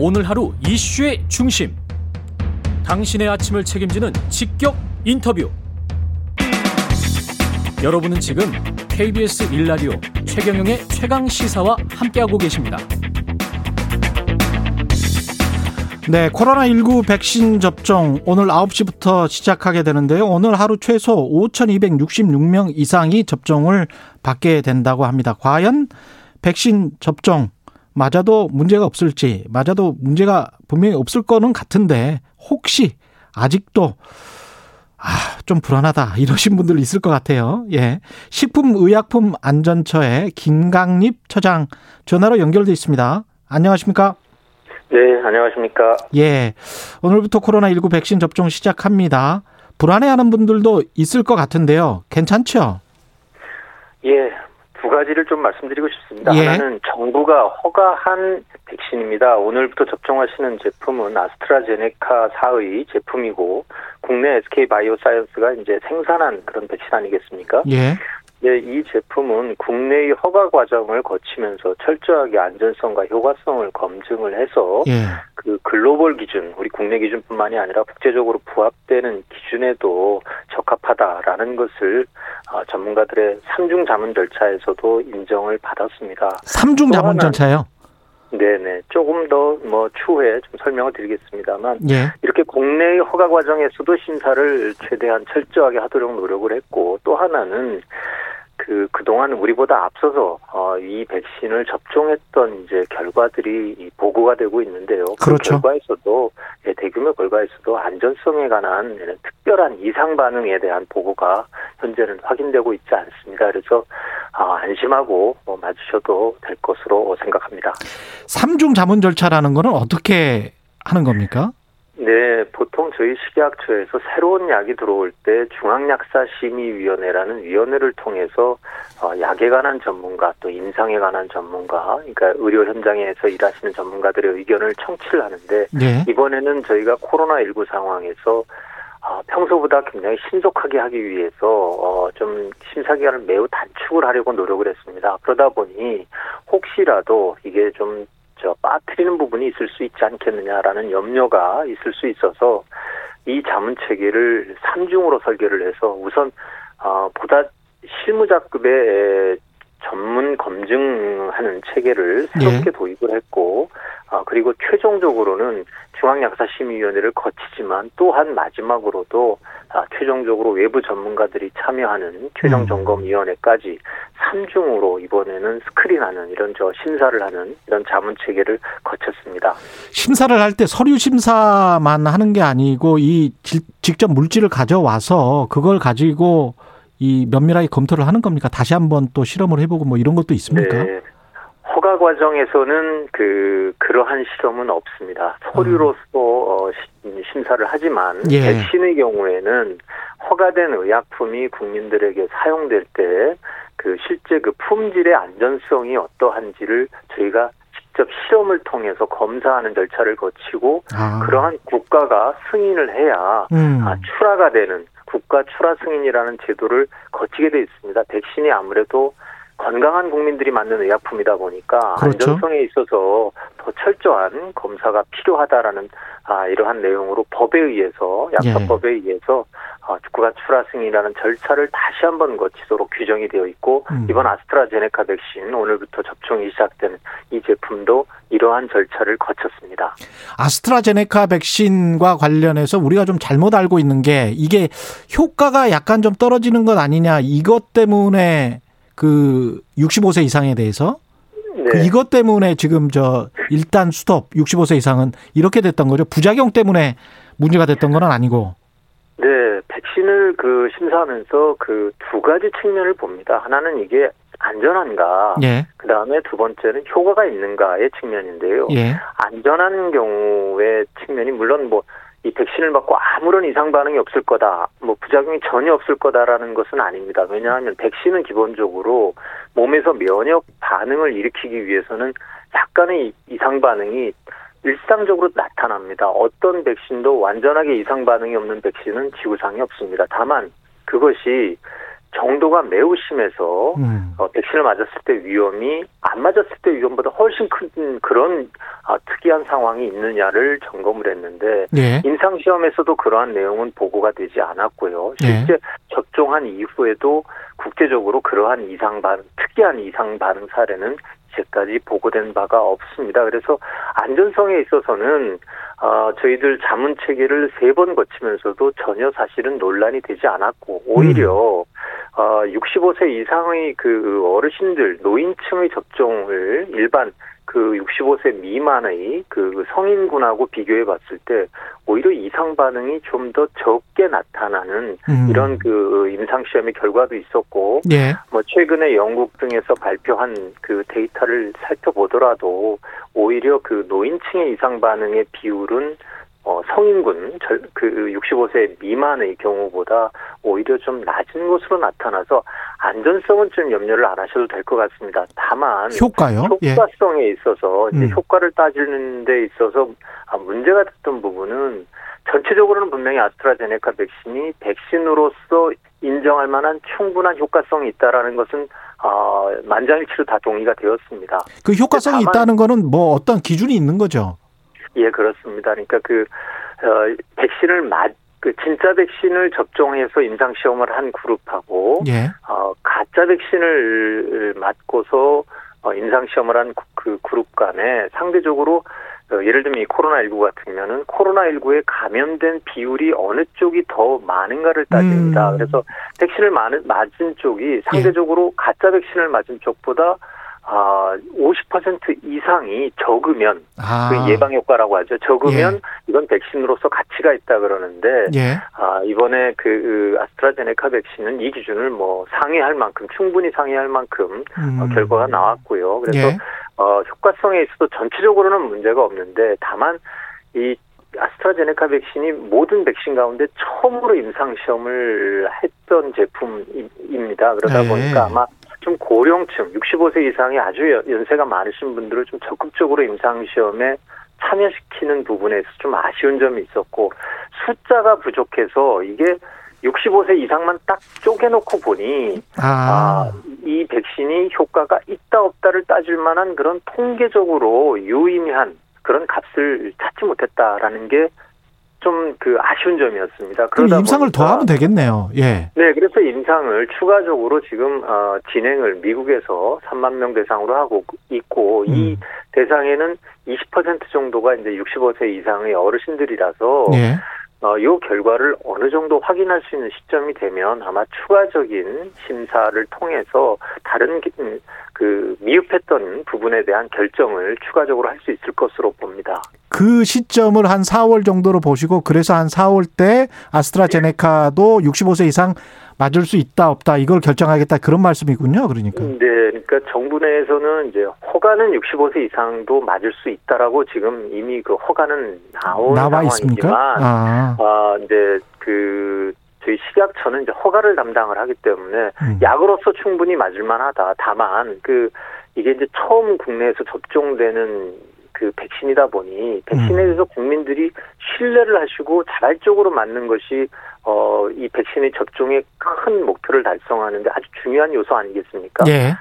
오늘 하루 이슈의 중심. 당신의 아침을 책임지는 직격 인터뷰. 여러분은 지금 KBS 일라디오 최경영의 최강 시사와 함께하고 계십니다. 네, 코로나19 백신 접종 오늘 9시부터 시작하게 되는데요. 오늘 하루 최소 5,266명 이상이 접종을 받게 된다고 합니다. 과연 백신 접종 맞아도 문제가 없을지, 맞아도 문제가 분명히 없을 거는 같은데 혹시 아직도 아, 좀 불안하다. 이러신 분들 있을 것 같아요. 예. 식품의약품안전처의 김강립 처장 전화로 연결돼 있습니다. 안녕하십니까? 네, 안녕하십니까? 예. 오늘부터 코로나19 백신 접종 시작합니다. 불안해하는 분들도 있을 것 같은데요. 괜찮죠? 예, 두 가지를 좀 말씀드리고 싶습니다. 예. 하나는 정부가 허가한 백신입니다. 오늘부터 접종하시는 제품은 아스트라제네카 사의 제품이고 국내 SK 바이오사이언스가 이제 생산한 그런 백신 아니겠습니까? 예. 네, 이 제품은 국내의 허가 과정을 거치면서 철저하게 안전성과 효과성을 검증을 해서 예. 그 글로벌 기준, 우리 국내 기준뿐만이 아니라 국제적으로 부합되는 기준에도 적합하다라는 것을 어, 전문가들의 삼중 자문 절차에서도 인정을 받았습니다. 삼중 또 자문 절차요? 네네. 조금 더 뭐 추후에 좀 설명을 드리겠습니다만 예. 이렇게 국내의 허가 과정에서도 심사를 최대한 철저하게 하도록 노력을 했고 또 하나는 그 그동안 우리보다 앞서서 어, 이 백신을 접종했던 이제 결과들이 이 보고가 되고 있는데요. 그 그렇죠. 결과에서도 예, 대규모 결과에서도 안전성에 관한 특별한 이상 반응에 대한 보고가 현재는 확인되고 있지 않습니다. 그래서 아, 안심하고 뭐 맞으셔도 될 것으로 생각합니다. 삼중 자문 절차라는 거는 어떻게 하는 겁니까? 네, 보통 저희 식약처에서 새로운 약이 들어올 때 중앙약사심의위원회라는 위원회를 통해서 어, 약에 관한 전문가 또 임상에 관한 전문가, 그러니까 의료 현장에서 일하시는 전문가들의 의견을 청취를 하는데 예. 이번에는 저희가 코로나19 상황에서 어, 평소보다 굉장히 신속하게 하기 위해서 어, 좀 심사 기간을 매우 단축을 하려고 노력을 했습니다. 그러다 보니 혹시라도 이게 좀 저 빠뜨리는 부분이 있을 수 있지 않겠느냐라는 염려가 있을 수 있어서 이 자문 체계를 3중으로 설계를 해서 우선 어, 보다 실무자급의 전문 검증하는 체계를 새롭게 도입을 했고 어, 그리고 최종적으로는 중앙약사심의위원회를 거치지만 또한 마지막으로도 아, 최종적으로 외부 전문가들이 참여하는 최종 음. 점검위원회까지 3중으로 이번에는 스크린하는 이런 저 심사를 하는 이런 자문 체계를 거쳤습니다. 심사를 할 때 서류 심사만 하는 게 아니고 이 지- 직접 물질을 가져와서 그걸 가지고 이 면밀하게 검토를 하는 겁니까? 다시 한번 또 실험을 해보고 뭐 이런 것도 있습니까? 네. 허가 과정에서는 그 그러한 실험은 없습니다. 서류로서 어, 시- 심사를 하지만 예. 백신의 경우에는 허가된 의약품이 국민들에게 사용될 때 그 실제 그 품질의 안전성이 어떠한지를 저희가 직접 실험을 통해서 검사하는 절차를 거치고 아, 그러한 국가가 승인을 해야 음. 아, 출하가 되는 국가 출하 승인이라는 제도를 거치게 돼 있습니다. 백신이 아무래도 건강한 국민들이 맞는 의약품이다 보니까 그렇죠. 안전성에 있어서 더 철저한 검사가 필요하다라는 아, 이러한 내용으로 법에 의해서 예. 약사법에 의해서 어, 국가 출하 승인이라는 절차를 다시 한번 거치도록 규정이 되어 있고 음. 이번 아스트라제네카 백신 오늘부터 접종이 시작되는 이 제품도 이러한 절차를 거쳤습니다. 아스트라제네카 백신과 관련해서 우리가 좀 잘못 알고 있는 게 이게 효과가 약간 좀 떨어지는 것 아니냐 이것 때문에 그 65세 이상에 대해서 네. 그 이것 때문에 지금 저 일단 스톱 65세 이상은 이렇게 됐던 거죠. 부작용 때문에 문제가 됐던 건 아니고. 네, 백신을 그 심사하면서 그 두 가지 측면을 봅니다. 하나는 이게 안전한가, 예. 그 다음에 두 번째는 효과가 있는가의 측면인데요. 예. 안전한 경우의 측면이 물론 뭐 이 백신을 맞고 아무런 이상 반응이 없을 거다, 뭐 부작용이 전혀 없을 거다라는 것은 아닙니다. 왜냐하면 백신은 기본적으로 몸에서 면역 반응을 일으키기 위해서는 약간의 이상 반응이 일상적으로 나타납니다. 어떤 백신도 완전하게 이상 반응이 없는 백신은 지구상에 없습니다. 다만 그것이 정도가 매우 심해서 음. 어, 백신을 맞았을 때 위험이 안 맞았을 때 위험보다 훨씬 큰 그런 아, 특이한 상황이 있느냐를 점검을 했는데 예. 임상 시험에서도 그러한 내용은 보고가 되지 않았고요. 예. 실제 접종한 이후에도 국제적으로 그러한 이상 반응, 특이한 이상 반응 사례는 이제까지 보고된 바가 없습니다. 그래서 안전성에 있어서는 어, 저희들 자문 체계를 세 번 거치면서도 전혀 사실은 논란이 되지 않았고 오히려 어, 65세 이상의 그 어르신들 노인층의 접종을 일반 그 65세 미만의 그 성인군하고 비교해 봤을 때 오히려 이상 반응이 좀 더 적게 나타나는 음. 이런 그 임상 시험의 결과도 있었고 예. 뭐 최근에 영국 등에서 발표한 그 데이터를 살펴보더라도 오히려 그 노인층의 이상 반응의 비율은 어 성인군 절- 그 65세 미만의 경우보다 오히려 좀 낮은 것으로 나타나서 안전성은 좀 염려를 안 하셔도 될 것 같습니다. 다만 효과요? 예. 효과성에 있어서 이제 음. 효과를 따지는 데 있어서 아, 문제가 됐던 부분은 전체적으로는 분명히 아스트라제네카 백신이 백신으로서 인정할 만한 충분한 효과성이 있다라는 것은 아, 만장일치로 다 동의가 되었습니다. 그 효과성이 있다는 거는 뭐 어떤 기준이 있는 거죠. 예, 그렇습니다. 그러니까 그 어, 백신을 맞, 그 진짜 백신을 접종해서 임상 시험을 한 그룹하고 예. 어, 가짜 백신을 맞고서 어, 임상 시험을 한 그 그룹 간에 상대적으로 어, 예를 들면 이 코로나 19 같으면은 코로나 19에 감염된 비율이 어느 쪽이 더 많은가를 따집니다. 음. 그래서 백신을 맞은, 맞은 쪽이 상대적으로 가짜 백신을 맞은 쪽보다 아, 50% 이상이 적으면 아. 그 예방 효과라고 하죠. 적으면 예. 이건 백신으로서 가치가 있다 그러는데 예. 아, 이번에 그, 그 아스트라제네카 백신은 이 기준을 뭐 상회할 만큼 충분히 상회할 만큼 어, 음. 결과가 나왔고요. 그래서 예. 어, 효과성에 있어서 전체적으로는 문제가 없는데 다만 이 아스트라제네카 백신이 모든 백신 가운데 처음으로 임상 시험을 했던 제품입니다. 그러다 네. 보니까 아마 좀 고령층, 65세 이상의 아주 연- 연세가 많으신 분들을 좀 적극적으로 임상 시험에 참여시키는 부분에서 좀 아쉬운 점이 있었고 숫자가 부족해서 이게 65세 이상만 딱 쪼개놓고 보니 아. 아, 이 백신이 효과가 있다 없다를 따질 만한 그런 통계적으로 유의미한 그런 값을 찾지 못했다라는 게 좀 그 아쉬운 점이었습니다. 그럼 임상을 보니까- 더 하면 되겠네요. 예. 네, 그래서 임상을 추가적으로 지금 어, 진행을 미국에서 3만 명 대상으로 하고 있고 이 음. 대상에는 20% 정도가 이제 65세 이상의 어르신들이라서 예. 어, 요 결과를 어느 정도 확인할 수 있는 시점이 되면 아마 추가적인 심사를 통해서 다른 기- 음, 그 미흡했던 부분에 대한 결정을 추가적으로 할 수 있을 것으로 봅니다. 그 시점을 한 4월 정도로 보시고 그래서 한 4월 때 아스트라제네카도 65세 이상 맞을 수 있다 없다 이걸 결정하겠다 그런 말씀이군요. 그러니까. 네, 그러니까 정부 내에서는 이제 허가는 65세 이상도 맞을 수 있다라고 지금 이미 그 허가는 나온 나와 있습니까? 상황이지만 아. 아, 이제 그 저희 식약처는 이제 허가를 담당을 하기 때문에 음. 약으로서 충분히 맞을 만하다. 다만 그 이게 이제 처음 국내에서 접종되는 그 백신이다 보니 백신에 음. 대해서 국민들이 신뢰를 하시고 자발적으로 맞는 것이 어 이 백신의 접종의 큰 목표를 달성하는데 아주 중요한 요소 아니겠습니까? 예.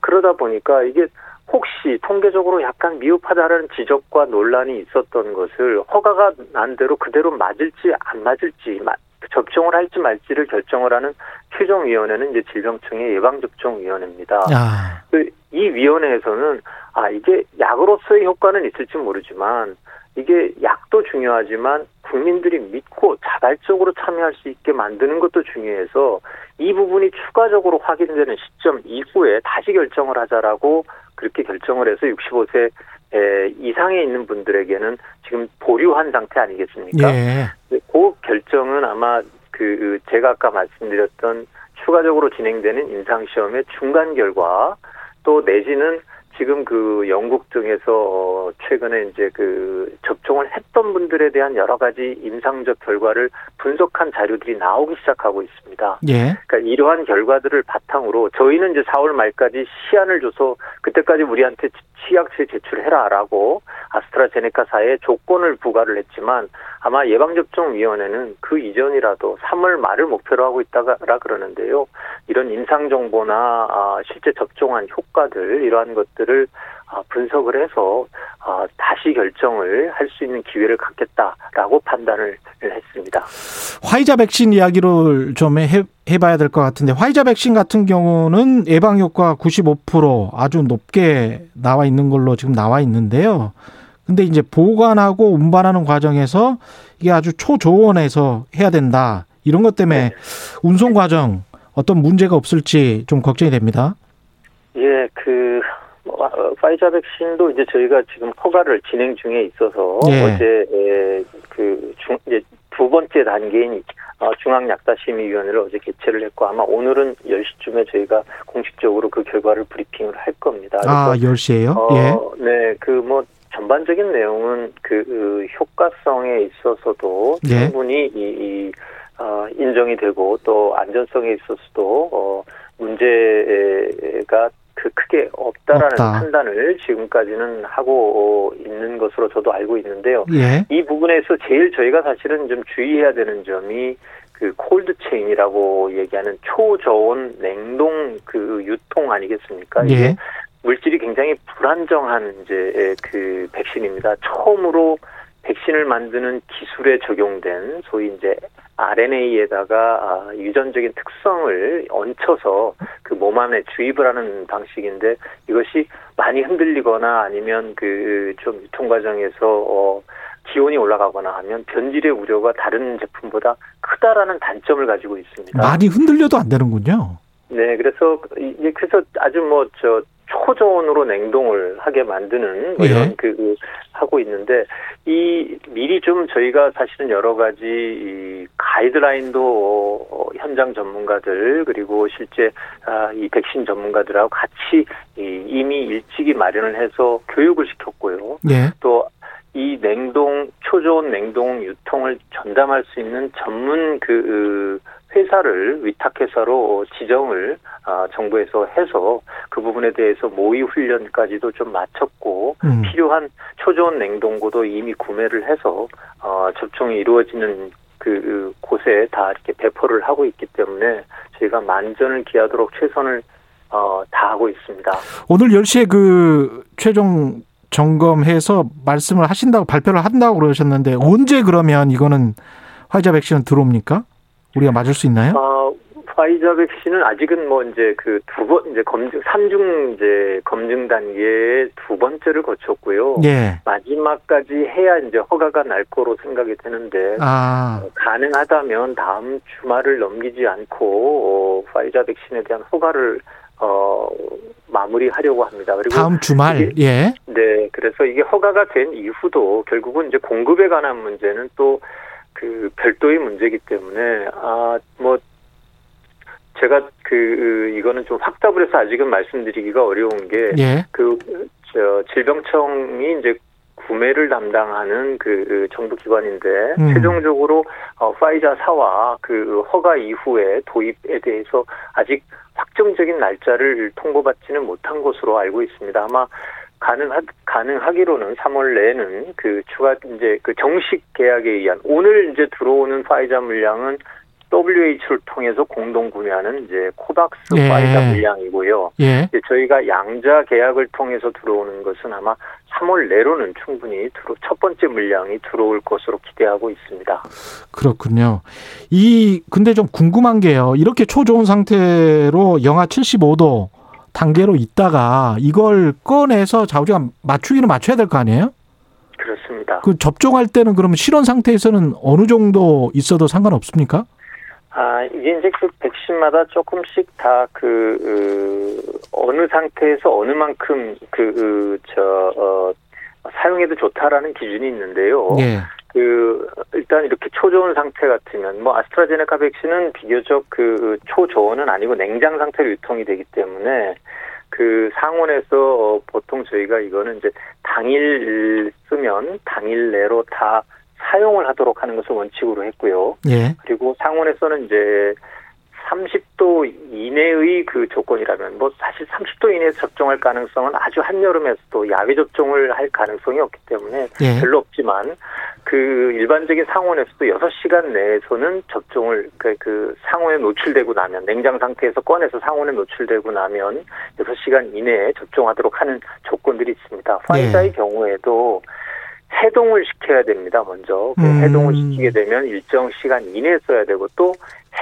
그러다 보니까 이게 혹시 통계적으로 약간 미흡하다라는 지적과 논란이 있었던 것을 허가가 난 대로 그대로 맞을지 안 맞을지 마- 접종을 할지 말지를 결정을 하는 최종위원회는 이제 질병청의 예방접종위원회입니다. 아. 그 이 위원회에서는 아 이게 약으로서의 효과는 있을지 모르지만 이게 약도 중요하지만 국민들이 믿고 자발적으로 참여할 수 있게 만드는 것도 중요해서 이 부분이 추가적으로 확인되는 시점 이후에 다시 결정을 하자라고 그렇게 결정을 해서 65세 이상에 있는 분들에게는 지금 보류한 상태 아니겠습니까? 예. 그 결정은 아마 그 제가 아까 말씀드렸던 추가적으로 진행되는 임상 시험의 중간 결과 또 내지는 지금 그 영국 등에서 최근에 이제 그 접종을 했던 분들에 대한 여러 가지 임상적 결과를 분석한 자료들이 나오기 시작하고 있습니다. 예. 그러니까 이러한 결과들을 바탕으로 저희는 이제 4월 말까지 시한을 줘서 그때까지 우리한테 치약체 제출해라라고 아스트라제네카사에 조건을 부과를 했지만 아마 예방접종위원회는 그 이전이라도 3월 말을 목표로 하고 있다라 그러는데요. 이런 임상 정보나 아, 실제 접종한 효과들 이러한 것들을 아, 분석을 해서 아, 다시 결정을 할 수 있는 기회를 갖겠다라고 판단을 했습니다. 화이자 백신 이야기를 좀 해, 해봐야 될 것 같은데 화이자 백신 같은 경우는 예방 효과 95% 아주 높게 나와 있는 걸로 지금 나와 있는데요. 근데 이제 보관하고 운반하는 과정에서 이게 아주 초조원에서 해야 된다. 이런 것 때문에 네. 운송 과정 어떤 문제가 없을지 좀 걱정이 됩니다. 예, 그 파이자 백신도 이제 저희가 지금 허가를 진행 중에 있어서 예. 어제 그중 이제 두 번째 단계인 어, 중앙약사심의위원회를 어제 개최를 했고 아마 오늘은 10시쯤에 저희가 공식적으로 그 결과를 브리핑을 할 겁니다. 아, 10시에요? 어, 예. 네, 그 뭐 전반적인 내용은 그, 그 효과성에 있어서도 예. 충분히 이, 이 어, 인정이 되고 또 안전성에 있어서도 어, 문제가 그 크게 없다라는 없다. 판단을 지금까지는 하고 있는 것으로 저도 알고 있는데요. 예. 이 부분에서 제일 저희가 사실은 좀 주의해야 되는 점이 그 콜드 체인이라고 얘기하는 초저온 냉동 그 유통 아니겠습니까? 예. 이게 물질이 굉장히 불안정한 이제 그 백신입니다. 처음으로 백신을 만드는 기술에 적용된 소위 이제 RNA에다가 아, 유전적인 특성을 얹혀서 그 몸 안에 주입을 하는 방식인데 이것이 많이 흔들리거나 아니면 그 좀 유통 과정에서 어 기온이 올라가거나 하면 변질의 우려가 다른 제품보다 크다라는 단점을 가지고 있습니다. 많이 흔들려도 안 되는군요. 네, 그래서 이제 그래서 아주 뭐 저 초저온으로 냉동을 하게 만드는 뭐 이런 예. 그, 그 하고 있는데 이 미리 좀 저희가 사실은 여러 가지 이 가이드라인도 어, 현장 전문가들 그리고 실제 아, 이 백신 전문가들하고 같이 이, 이미 일찍이 마련을 해서 교육을 시켰고요. 예. 또이 냉동 초저온 냉동 유통을 전담할 수 있는 전문 그 회사를 위탁회사로 지정을 아, 정부에서 해서 그 부분에 대해서 모의 훈련까지도 좀 마쳤고 음. 필요한 초저온 냉동고도 이미 구매를 해서 어, 접종이 이루어지는 그 곳에 다 이렇게 배포를 하고 있기 때문에 저희가 만전을 기하도록 최선을 어, 다하고 있습니다. 오늘 10시에 그 최종 점검해서 말씀을 하신다고 발표를 한다고 그러셨는데 언제 그러면 이거는 화이자 백신은 들어옵니까? 우리가 맞을 수 있나요? 어, 파이자 백신은 아직은 뭐 이제 그 두 번 이제 검증 삼중 이제 검증 단계의 두 번째를 거쳤고요. 예. 마지막까지 해야 이제 허가가 날 거로 생각이 되는데 아. 어, 가능하다면 다음 주말을 넘기지 않고 어, 파이자 백신에 대한 허가를 어 마무리하려고 합니다. 그리고 다음 주말 이게, 예. 네, 그래서 이게 허가가 된 이후도 결국은 이제 공급에 관한 문제는 또 그 별도의 문제이기 때문에 아뭐 제가 그 이거는 좀 확답을 해서 아직은 말씀드리기가 어려운 게그 예. 그, 저 질병청이 이제 구매를 담당하는 그 정부 기관인데 음. 최종적으로 어 파이자 사와 그 허가 이후에 도입에 대해서 아직 확정적인 날짜를 통보받지는 못한 것으로 알고 있습니다. 아마 가능하, 가능하기로는 3월 내에는 그 추가 이제 그 정식 계약에 의한 오늘 이제 들어오는 파이자 물량은 WH를 통해서 공동 구매하는 이제 코박스 예. 파이자 물량이고요. 예. 이제 저희가 양자 계약을 통해서 들어오는 것은 아마 3월 내로는 충분히 들어, 첫 번째 물량이 들어올 것으로 기대하고 있습니다. 그렇군요. 이 근데 좀 궁금한 게요. 이렇게 초좋은 상태로 영하 75도 단계로 있다가 이걸 꺼내서 자우지가 맞추기는 맞춰야 될 거 아니에요? 그렇습니다. 그 접종할 때는 그러면 실온 상태에서는 어느 정도 있어도 상관없습니까? 아, 이게 이제 그 백신마다 조금씩 다 그, 그, 어느 상태에서 어느 만큼 그, 그 저, 어, 사용해도 좋다라는 기준이 있는데요. 예. 그 일단 이렇게 초저온 상태 같으면 뭐 아스트라제네카 백신은 비교적 그 초저온은 아니고 냉장 상태로 유통이 되기 때문에 그 상온에서 보통 저희가 이거는 이제 당일 쓰면 당일 내로 다 사용을 하도록 하는 것을 원칙으로 했고요. 예. 그리고 상원에서는 이제 30도 이내의 그 조건이라면 뭐 사실 30도 이내에서 접종할 가능성은 아주 한여름에서도 야외 접종을 할 가능성이 없기 때문에 예. 별로 없지만 그 일반적인 상온에서도 6시간 내에서는 접종을 그, 그 상온에 노출되고 나면 냉장 상태에서 꺼내서 상온에 노출되고 나면 6시간 이내에 접종하도록 하는 조건들이 있습니다. 화이자의 예. 경우에도 해동을 시켜야 됩니다. 먼저 그 음. 해동을 시키게 되면 일정 시간 이내에 써야 되고 또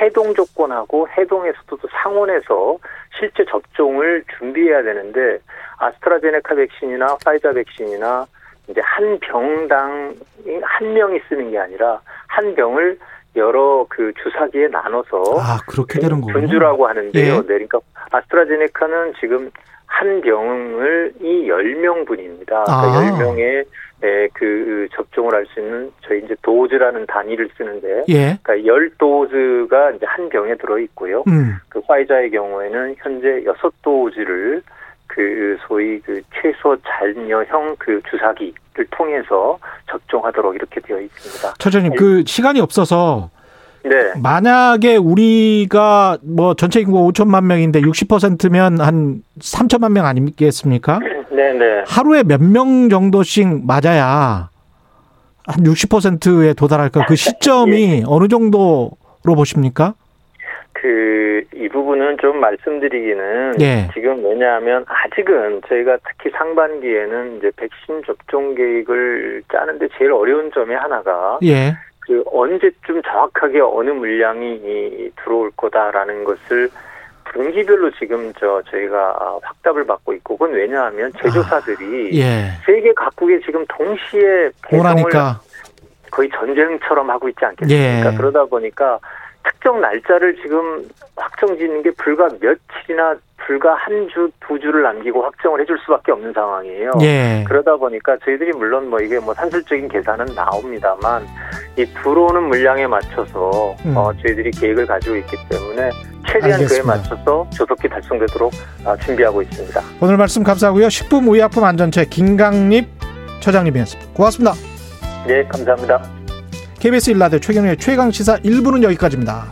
해동 조건하고 해동에서도 또 상온에서 실제 접종을 준비해야 되는데 아스트라제네카 백신이나 파이자 백신이나 이제 한 병당 한 명이 쓰는 게 아니라 한 병을 여러 그 주사기에 나눠서 아, 그렇게 되는 거군요. 분주라고 하는데요. 예. 네, 그러니까 아스트라제네카는 지금 한 병을 이 10명분입니다. 아. 그러니까 10명의 네, 그 접종을 할 수 있는 저희 이제 도즈라는 단위를 쓰는데 예. 그러니까 10도즈가 이제 한 병에 들어 있고요. 음. 그 화이자의 경우에는 현재 6도즈를 그 소위 그 최소 잔여형 그 주사기를 통해서 접종하도록 이렇게 되어 있습니다. 처장님, 그 시간이 없어서 네. 만약에 우리가 뭐 전체 인구 5천만 명인데 60%면 한 3천만 명 아니겠습니까? 네, 네. 하루에 몇 명 정도씩 맞아야 한 60%에 도달할까? 그 시점이 어느 정도로 보십니까? 그 이 부분은 좀 말씀드리기는 예. 지금 왜냐하면 아직은 저희가 특히 상반기에는 이제 백신 접종 계획을 짜는데 제일 어려운 점이 하나가 예. 그 언제쯤 정확하게 어느 물량이 이- 들어올 거다라는 것을 분기별로 지금 저 저희가 확답을 받고 있고 그건 왜냐하면 제조사들이 예. 세계 각국에 지금 동시에 배송을. 거의 전쟁처럼 하고 있지 않겠습니까? 예. 그러다 보니까 특정 날짜를 지금 확정 짓는 게 불과 며칠이나 불과 한 주, 두 주를 남기고 확정을 해줄 수밖에 없는 상황이에요. 예. 그러다 보니까 저희들이 물론 뭐 이게 뭐 산술적인 계산은 나옵니다만 이 들어오는 물량에 맞춰서 음. 어, 저희들이 계획을 가지고 있기 때문에 최대한 알겠습니다. 그에 맞춰서 조속히 달성되도록 아, 준비하고 있습니다. 오늘 말씀 감사하고요. 식품 의약품 안전처 김강립 처장님이었습니다. 고맙습니다. 네, 감사합니다. KBS 일라드 최경영의 최강 시사 1부는 여기까지입니다.